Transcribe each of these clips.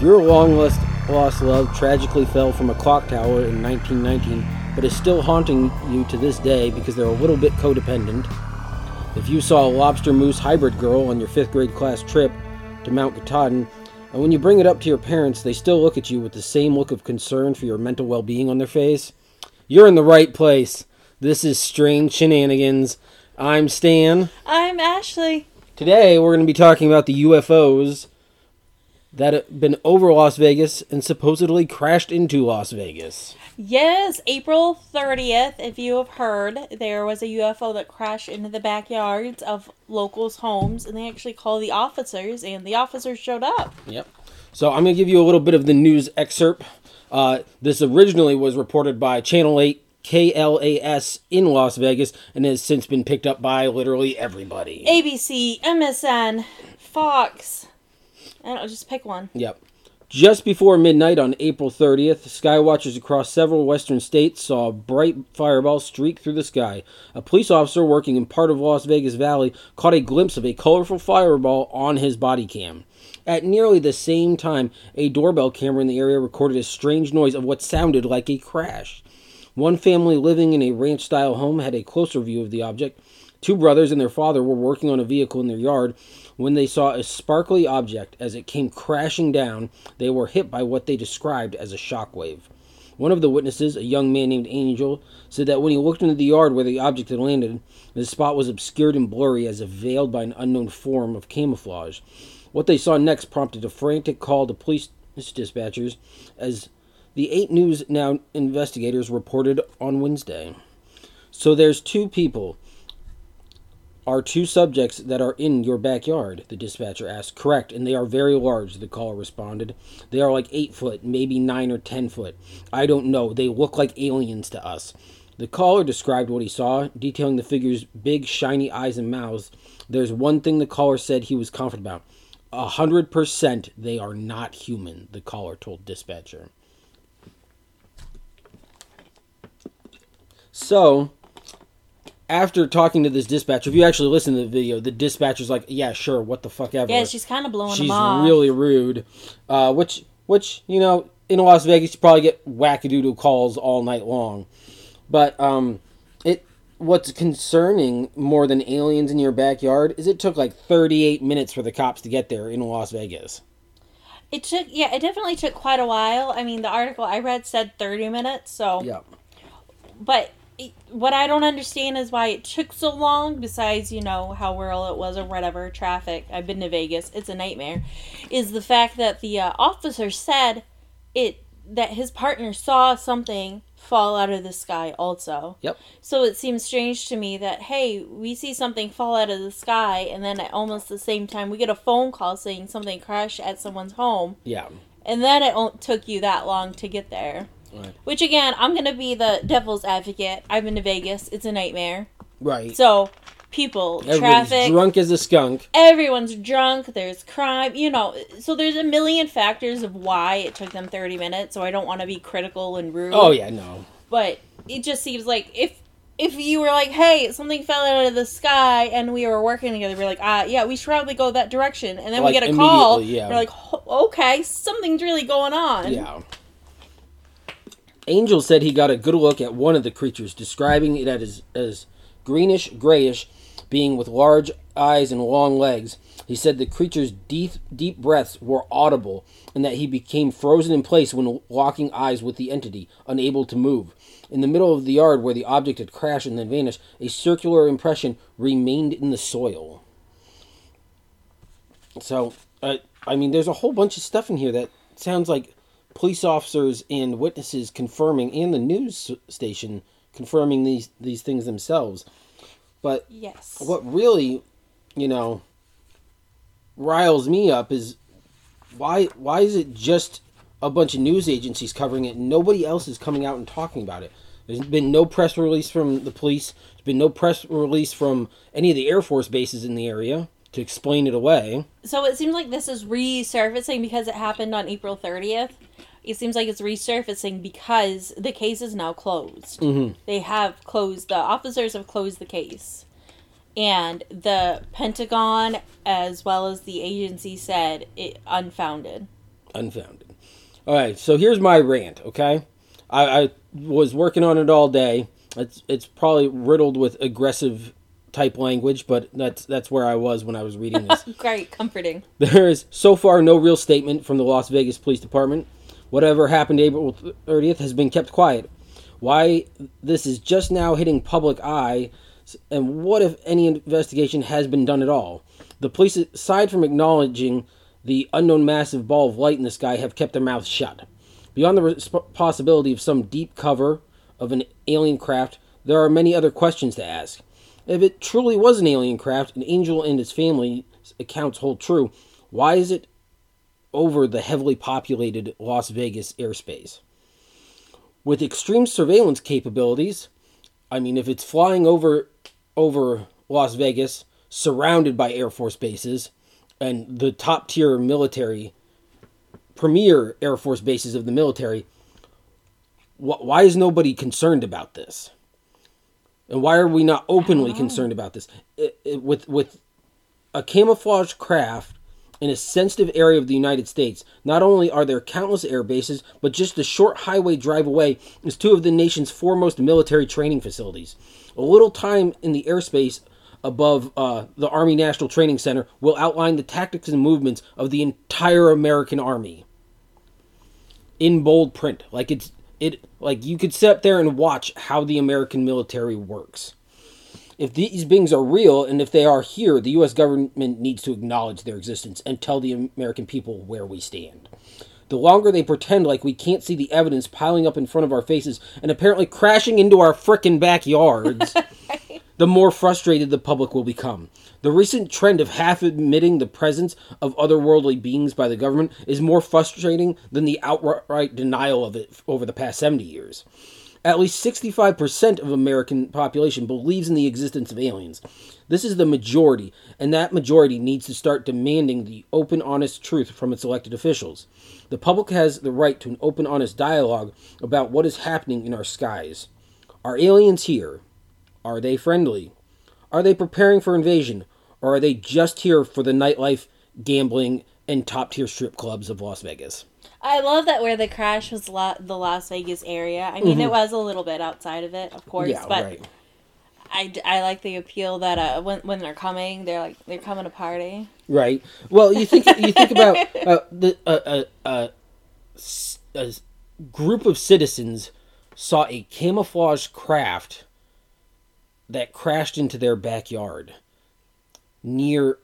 Your long lost, lost love tragically fell from a clock tower in 1919, but is still haunting you to this day because they're a little bit codependent. If you saw a lobster moose hybrid girl on your fifth grade class trip to Mount Katahdin, and when you bring it up to your parents, they still look at you with the same look of concern for your mental well being on their face, you're in the right place. This is Strange Shenanigans. I'm Stan. I'm Ashley. Today we're going to be talking about the UFOs that have been over Las Vegas and supposedly crashed into Las Vegas. Yes, April 30th, if you have heard, there was a UFO that crashed into the backyards of locals' homes, and they actually called the officers, and the officers showed up. Yep. So I'm going to give you a little bit of the news excerpt. Uh, this originally was reported by Channel 8 KLAS in Las Vegas and has since been picked up by literally everybody. ABC, MSN, Fox. I don't know, just pick one. Yep. Just before midnight on April 30th, skywatchers across several western states saw a bright fireball streak through the sky. A police officer working in part of Las Vegas Valley caught a glimpse of a colorful fireball on his body cam. At nearly the same time, a doorbell camera in the area recorded a strange noise of what sounded like a crash. One family living in a ranch style home had a closer view of the object. Two brothers and their father were working on a vehicle in their yard when they saw a sparkly object as it came crashing down. They were hit by what they described as a shockwave. One of the witnesses, a young man named Angel, said that when he looked into the yard where the object had landed, the spot was obscured and blurry as if veiled by an unknown form of camouflage. What they saw next prompted a frantic call to police dispatchers as the 8 News Now investigators reported on Wednesday. So there's two people are two subjects that are in your backyard? The dispatcher asked. Correct, and they are very large, the caller responded. They are like 8 foot, maybe 9 or 10 foot. I don't know. They look like aliens to us. The caller described what he saw, detailing the figure's big, shiny eyes and mouths. There's one thing the caller said he was confident about. A hundred percent they are not human, the caller told dispatcher. So, after talking to this dispatcher, if you actually listen to the video, the dispatcher's like, "Yeah, sure, what the fuck ever." Yeah, she's kind of blowing she's them off. really rude. Uh, which, which you know, in Las Vegas, you probably get wackadoodle calls all night long. But um, it what's concerning more than aliens in your backyard is it took like 38 minutes for the cops to get there in Las Vegas. It took, yeah, it definitely took quite a while. I mean, the article I read said 30 minutes, so. Yeah. But it, what I don't understand is why it took so long, besides, you know, how rural it was or whatever, traffic. I've been to Vegas, it's a nightmare. Is the fact that the uh, officer said it that his partner saw something fall out of the sky also. Yep. So it seems strange to me that hey, we see something fall out of the sky and then at almost the same time we get a phone call saying something crashed at someone's home. Yeah. And then it took you that long to get there. Right. Which again, I'm going to be the devil's advocate. I've been to Vegas. It's a nightmare. Right. So, people, Everybody's traffic, drunk as a skunk. everyone's drunk, there's crime, you know. So there's a million factors of why it took them 30 minutes, so I don't want to be critical and rude. Oh yeah, no. But it just seems like if if you were like, "Hey, something fell out of the sky," and we were working together, we're like, "Ah, yeah, we should probably go that direction." And then Like, we get a call, yeah. we're like, "Okay, something's really going on." Yeah. Angel said he got a good look at one of the creatures, describing it as, as greenish grayish, being with large eyes and long legs. He said the creature's deep, deep breaths were audible and that he became frozen in place when locking eyes with the entity, unable to move. In the middle of the yard where the object had crashed and then vanished, a circular impression remained in the soil. So, uh, I mean, there's a whole bunch of stuff in here that sounds like police officers and witnesses confirming, and the news station confirming these these things themselves. But Yes. what really, you know, riles me up is why why is it just a bunch of news agencies covering it? Nobody else is coming out and talking about it. There's been no press release from the police. There's been no press release from any of the Air Force bases in the area to explain it away. So it seems like this is resurfacing because it happened on April 30th. It seems like it's resurfacing because the case is now closed. Mhm. They have closed, the officers have closed the case. And the Pentagon, as well as the agency, said it unfounded. Unfounded. All right, so here's my rant. Okay, I, I was working on it all day. It's it's probably riddled with aggressive type language, but that's that's where I was when I was reading this. Great, comforting. There is so far no real statement from the Las Vegas Police Department. Whatever happened April 30th has been kept quiet. Why this is just now hitting public eye, and what if any investigation has been done at all? The police, aside from acknowledging the unknown massive ball of light in the sky, have kept their mouths shut. Beyond the possibility of some deep cover of an alien craft, there are many other questions to ask. If it truly was an alien craft, and Angel and his family's accounts hold true, why is it over the heavily populated Las Vegas airspace? With extreme surveillance capabilities, I mean, if it's flying over over Las Vegas, surrounded by Air Force bases, and the top tier military, premier Air Force bases of the military, wh- why is nobody concerned about this? And why are we not openly concerned about this? It, it, with with a camouflage craft in a sensitive area of the United States, not only are there countless air bases, but just a short highway drive away is two of the nation's foremost military training facilities. A little time in the airspace above uh, the Army National Training Center will outline the tactics and movements of the entire American Army in bold print. Like it's it like you could sit up there and watch how the American military works. If these beings are real and if they are here, the US government needs to acknowledge their existence and tell the American people where we stand. The longer they pretend like we can't see the evidence piling up in front of our faces and apparently crashing into our frickin' backyards, the more frustrated the public will become. The recent trend of half admitting the presence of otherworldly beings by the government is more frustrating than the outright denial of it over the past 70 years. At least 65% of American population believes in the existence of aliens. This is the majority, and that majority needs to start demanding the open, honest truth from its elected officials. The public has the right to an open, honest dialogue about what is happening in our skies. Are aliens here? Are they friendly? Are they preparing for invasion? Or are they just here for the nightlife, gambling, and top tier strip clubs of Las Vegas? I love that where the crash was la- the Las Vegas area. I mean, it was a little bit outside of it, of course, Mm-hmm. yeah, but right. I, I like the appeal that uh, when when they're coming, they're like they're coming to party. Right. Well, you think you think about uh, the uh, uh, uh, group of citizens saw a camouflage craft that crashed into their backyard near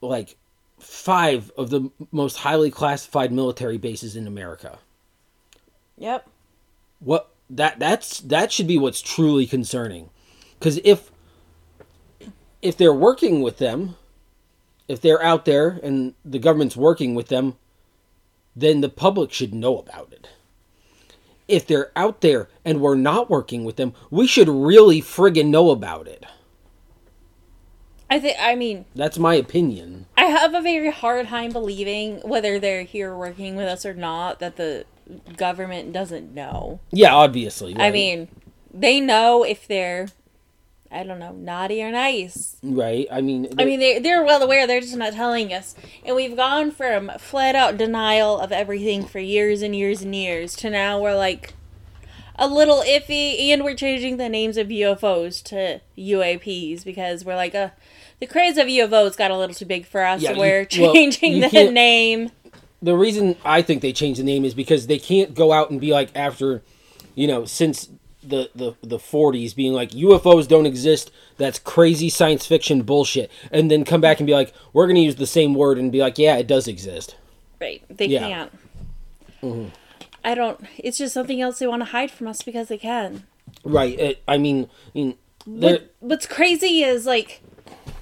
like five of the most highly classified military bases in America. Yep. What that that's that should be what's truly concerning. Cuz if if they're working with them, if they're out there and the government's working with them, then the public should know about it. If they're out there and we're not working with them, we should really friggin' know about it. I think. I mean, That's my opinion. I have a very hard time believing whether they're here working with us or not that the government doesn't know. Yeah, obviously. I mean, they know if they're, I don't know, naughty or nice. right? I mean, I mean, they they're well aware. They're just not telling us. And we've gone from flat out denial of everything for years and years and years to now we're like a little iffy, and we're changing the names of UFOs to UAPs because we're like, uh, the craze of UFOs got a little too big for us. Yeah, so we're well, changing you the name. the reason I think they changed the name is because they can't go out and be like after, you know, since the the the 40s being like UFOs don't exist. That's crazy science fiction bullshit, and then come back and be like, we're gonna use the same word and be like, yeah, it does exist. Right. They Yeah. can't. Mm-hmm. I don't. It's just something else they want to hide from us because they can. Right. It, I mean, I mean, What, what's crazy is like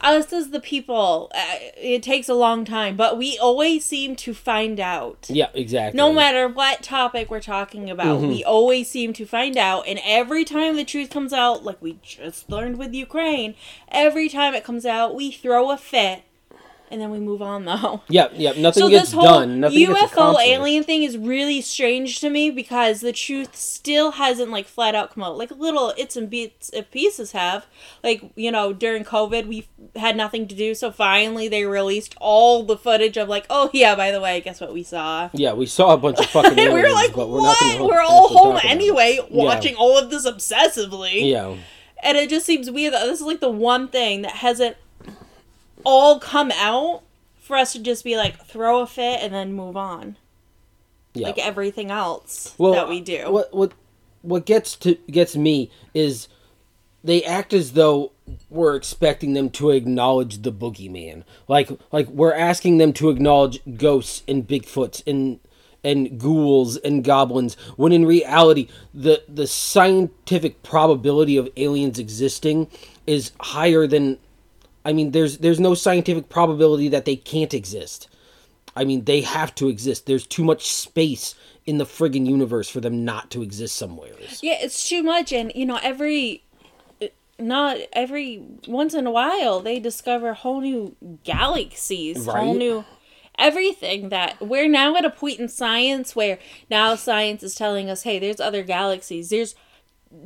us as the people. Uh, it takes a long time, but we always seem to find out. yeah, exactly. No matter what topic we're talking about, we Mm-hmm. always seem to find out. And every time the truth comes out, like we just learned with Ukraine, every time it comes out, we throw a fit and then we move on though. Yep, yep. Nothing So gets this whole done. Nothing UFO alien thing is really strange to me because the truth still hasn't like flat out come out. Like little its and bits and pieces have. Like you know during COVID we had nothing to do, so finally they released all the footage of like, oh yeah, by the way, guess what we saw. Yeah, we saw a bunch of fucking aliens, we were like, but we're what? gonna We're all home anyway, watching all of this obsessively. Yeah, And it just seems weird that this is like the one thing that hasn't all come out for us to just be like throw a fit and then move on. yeah. Like everything else well, that we do. What what what gets to gets me is they act as though we're expecting them to acknowledge the boogeyman. Like like we're asking them to acknowledge ghosts and Bigfoots and and ghouls and goblins when in reality the the scientific probability of aliens existing is higher than I mean there's there's no scientific probability that they can't exist. I mean, they have to exist. There's too much space in the friggin' universe for them not to exist somewhere. Yeah, it's too much, and you know, every not every once in a while they discover whole new galaxies, whole new everything that we're now at a point in science where now science is telling us, hey, there's other galaxies, there's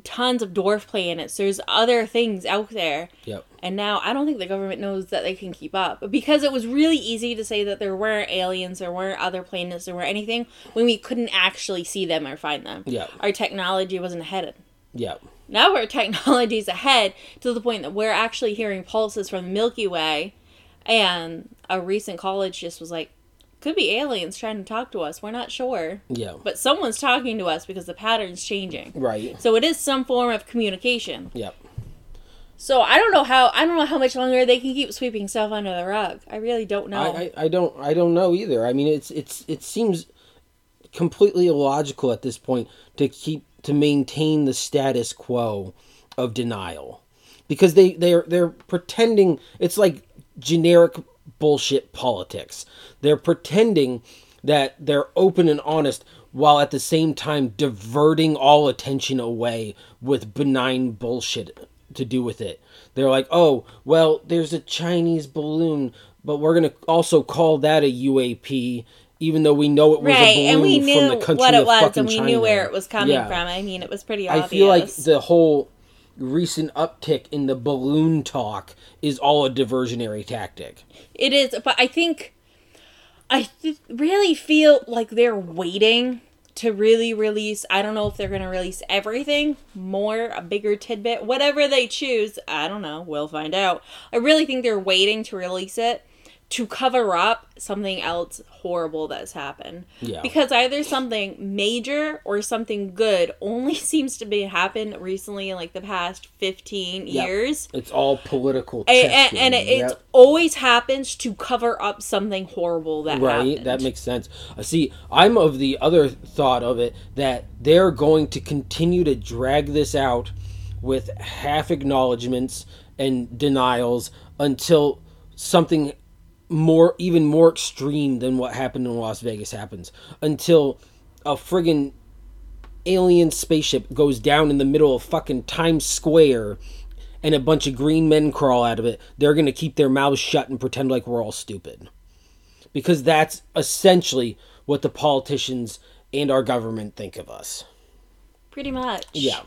tons of dwarf planets, there's other things out there. Yep. And now I don't think the government knows that they can keep up. But because it was really easy to say that there weren't aliens, there weren't other planets, there weren't anything, when we couldn't actually see them or find them. Yeah. Our technology wasn't ahead. Yeah. Now our technology's ahead to the point that we're actually hearing pulses from the Milky Way. And a recent college just was like, could be aliens trying to talk to us. We're not sure. Yeah. But someone's talking to us because the pattern's changing. Right. So it is some form of communication. Yep. So I don't know how I don't know how much longer they can keep sweeping stuff under the rug. I really don't know. I, I, I don't I don't know either. I mean it's it's it seems completely illogical at this point to keep to maintain the status quo of denial. Because they, they're they're pretending it's like generic bullshit politics. They're pretending that they're open and honest while at the same time diverting all attention away with benign bullshit to do with it. They're like, "Oh, well, there's a Chinese balloon, but we're going to also call that a UAP." Even though we know it was right, a balloon and we from knew the country what it of was, fucking and we China. knew where it was coming Yeah. from. I mean, it was pretty obvious. I feel like the whole recent uptick in the balloon talk is all a diversionary tactic. It is, but I think I th- really feel like they're waiting to really release. I don't know if they're going to release everything, more, a bigger tidbit, whatever they choose. I don't know. We'll find out. I really think they're waiting to release it to cover up something else horrible that's happened. Yeah. Because either something major or something good only seems to be happened recently in like the past 15 Yep. years. It's all political. And, and it, game. it Yep. always happens to cover up something horrible that right happened. that makes sense Uh, see i'm of the other thought of it that they're going to continue to drag this out with half acknowledgments and denials until something more even more extreme than what happened in las vegas happens until a friggin alien spaceship goes down in the middle of fucking times square and a bunch of green men crawl out of it they're going to keep their mouths shut and pretend like we're all stupid because that's essentially what the politicians and our government think of us. Pretty much. Yeah.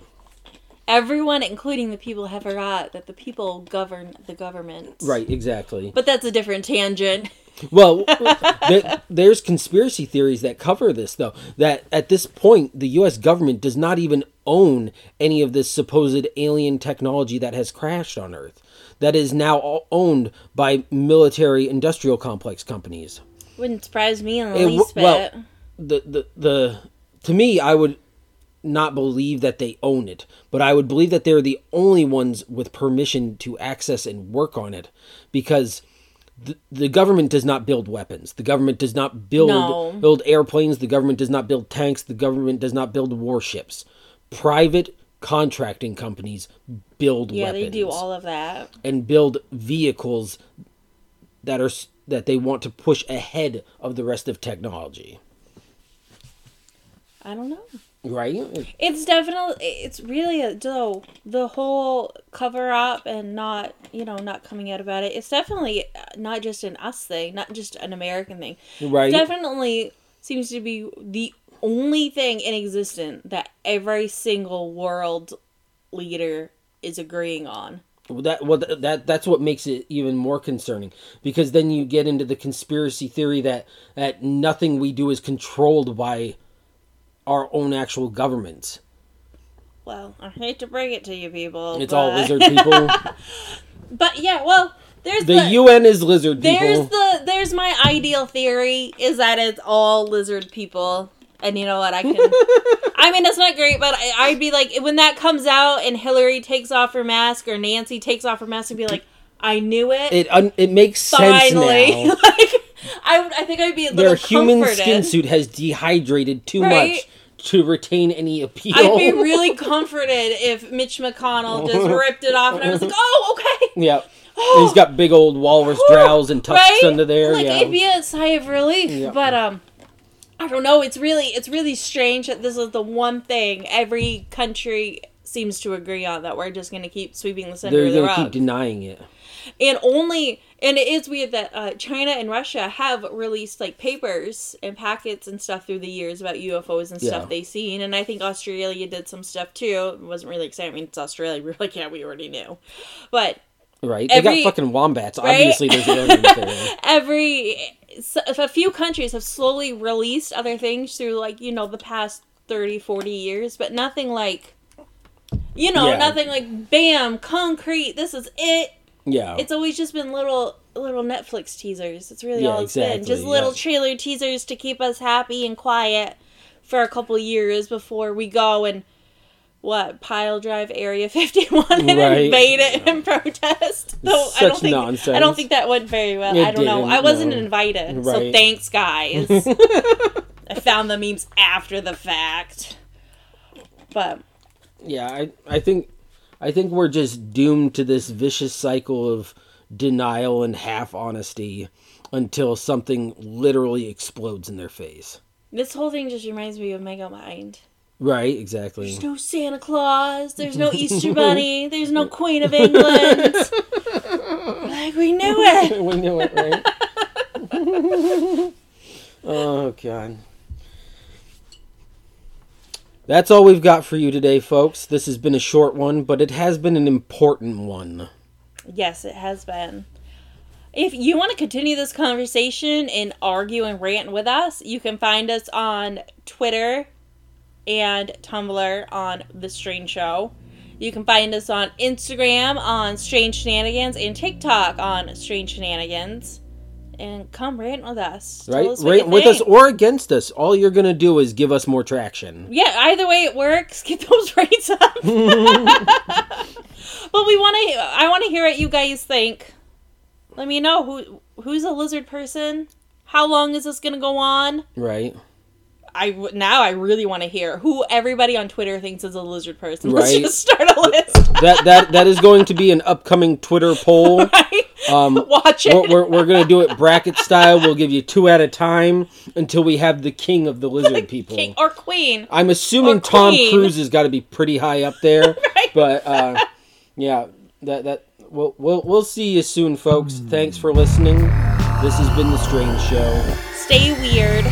Everyone, including the people, have forgot that the people govern the government. Right, exactly. But that's a different tangent. Well, there, there's conspiracy theories that cover this, though. That at this point, the U.S. government does not even own any of this supposed alien technology that has crashed on Earth. That is now all owned by military industrial complex companies. Wouldn't surprise me in the It least bit. well, the, the the to me i would not believe that they own it but i would believe that they're the only ones with permission to access and work on it because the, the government does not build weapons the government does not build No. build airplanes the government does not build tanks the government does not build warships private contracting companies build yeah, weapons they do all of that. and build vehicles that are that they want to push ahead of the rest of technology I don't know. Right? It's definitely it's really a though the whole cover up and not you know not coming out about it. It's definitely not just an us thing, not just an American thing. Right. Definitely seems to be the only thing in existence that every single world leader is agreeing on. Well, that well that that's what makes it even more concerning because then you get into the conspiracy theory that that nothing we do is controlled by our own actual governments. Well, I hate to bring it to you people. It's but... all lizard people. but yeah, well, there's the, the, UN is lizard people. There's the there's my ideal theory is that it's all lizard people. And you know what? I can. I mean, it's not great, but I, I'd be like, when that comes out and Hillary takes off her mask or Nancy takes off her mask, and be like, I knew it. It un- it makes Finally. sense now. like, I would. I think I'd be a little Their human comforted. skin suit has dehydrated too Right? much to retain any appeal. I'd be really comforted if Mitch McConnell just ripped it off, and I was like, oh, okay. yeah. And he's got big old walrus jowls and tusks right? under there. Like yeah. it'd be a sigh of relief. Yeah. But um I don't know, it's really it's really strange that this is the one thing every country seems to agree on that we're just gonna keep sweeping this under They're the gonna keep denying it. And only and it is weird that uh, China and Russia have released like papers and packets and stuff through the years about UFOs and stuff Yeah. they've seen, and I think Australia did some stuff too. It wasn't really exciting. I mean, it's Australia. We were like, yeah, we already knew, but Right? Every- they got fucking wombats. right? Obviously, there's aliens there. every so- a few countries have slowly released other things through like you know the past 30 40 years but nothing like you know Yeah. nothing like bam concrete this is it Yeah. it's always just been little little netflix teasers it's really Yeah, all it's been exactly, just little yeah. trailer teasers to keep us happy and quiet for a couple years before we go and what pile drive area 51 and Right. invade it and protest Though I don't think nonsense. I don't think that went very well. It I don't know. I wasn't no. invited, so thanks, guys. I found the memes after the fact, but yeah, I, I think I think we're just doomed to this vicious cycle of denial and half honesty until something literally explodes in their face. this whole thing just reminds me of Mega Mind. Right, exactly. There's no Santa Claus. There's no Easter Bunny. There's no Queen of England. like we knew it. we knew it, right? oh god. That's all we've got for you today, folks. This has been a short one, but it has been an important one. Yes, it has been. If you want to continue this conversation and argue and rant with us, you can find us on Twitter and Tumblr on The Strange Show. You can find us on Instagram on Strange Shenanigans and TikTok on Strange Shenanigans. And come rant with us. Right? us Right you with us or against us. All you're gonna do is give us more traction. Yeah, either way it works. Get those rates up. but we want to. I want to hear what you guys think. Let me know who who's a lizard person. How long is this gonna go on? Right? I now I really want to hear who everybody on Twitter thinks is a lizard person. Let's just start a list. That that that is going to be an upcoming Twitter poll. right? Um, Watch it. we're, we're, we're gonna do it bracket style. We'll give you two at a time until we have the king of the lizard people. King or queen. I'm assuming Tom queen. Cruise has got to be pretty high up there, Right. but uh, yeah, that that we'll, we'll we'll see you soon, folks. Thanks for listening. This has been the Strange Show. Stay weird.